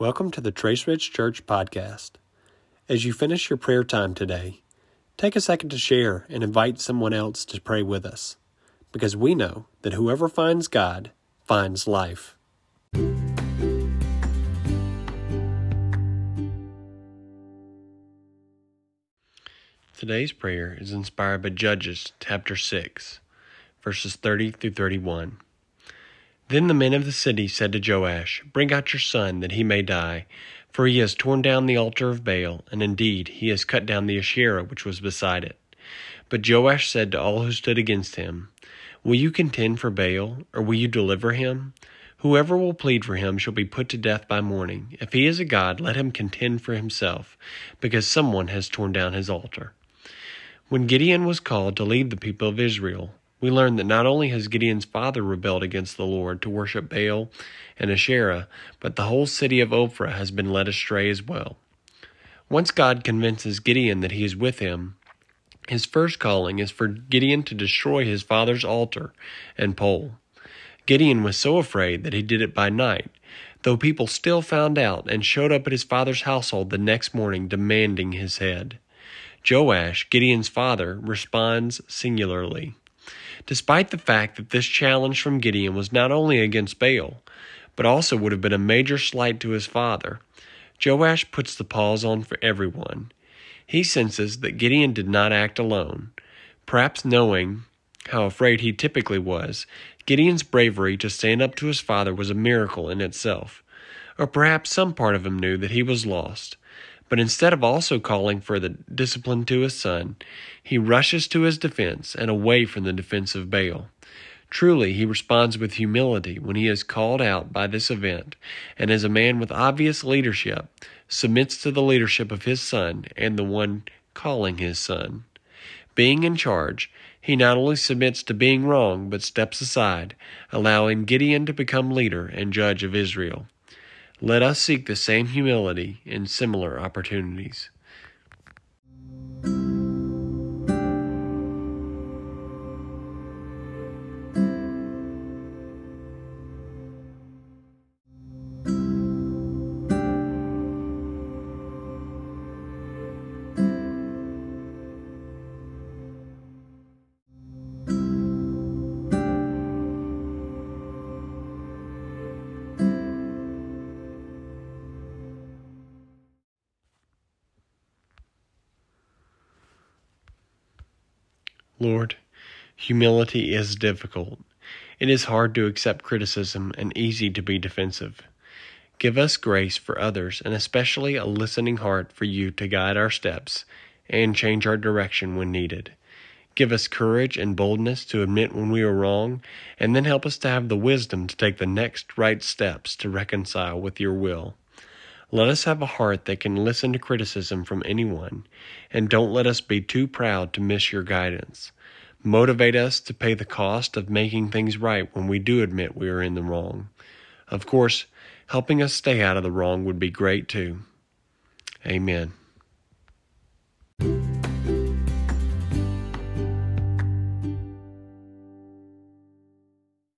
Welcome to the Trace Ridge Church podcast. As you finish your prayer time today, take a second to share and invite someone else to pray with us, because we know that whoever finds God finds life. Today's prayer is inspired by Judges chapter 6, verses 30 through 31. Then the men of the city said to Joash, Bring out your son, that he may die. For he has torn down the altar of Baal, and indeed he has cut down the Asherah which was beside it. But Joash said to all who stood against him, Will you contend for Baal, or will you deliver him? Whoever will plead for him shall be put to death by morning. If he is a god, let him contend for himself, because someone has torn down his altar. When Gideon was called to lead the people of Israel, we learn that not only has Gideon's father rebelled against the Lord to worship Baal and Asherah, but the whole city of Ophrah has been led astray as well. Once God convinces Gideon that he is with him, his first calling is for Gideon to destroy his father's altar and pole. Gideon was so afraid that he did it by night, though people still found out and showed up at his father's household the next morning demanding his head. Joash, Gideon's father, responds singularly despite the fact that this challenge from Gideon was not only against Baal, but also would have been a major slight to his father. Joash puts the pause on for everyone. He senses that Gideon did not act alone. Perhaps knowing how afraid he typically was, Gideon's bravery to stand up to his father was a miracle in itself. Or perhaps some part of him knew that he was lost, but instead of also calling for the discipline to his son, he rushes to his defense and away from the defense of Baal. Truly, he responds with humility when he is called out by this event, and as a man with obvious leadership, submits to the leadership of his son and the one calling his son. Being in charge, he not only submits to being wrong, but steps aside, allowing Gideon to become leader and judge of Israel. Let us seek the same humility in similar opportunities. Lord, humility is difficult. It is hard to accept criticism and easy to be defensive. Give us grace for others and especially a listening heart for you to guide our steps and change our direction when needed. Give us courage and boldness to admit when we are wrong, and then help us to have the wisdom to take the next right steps to reconcile with your will. Let us have a heart that can listen to criticism from anyone, and don't let us be too proud to miss your guidance. Motivate us to pay the cost of making things right when we do admit we are in the wrong. Of course, helping us stay out of the wrong would be great too. Amen.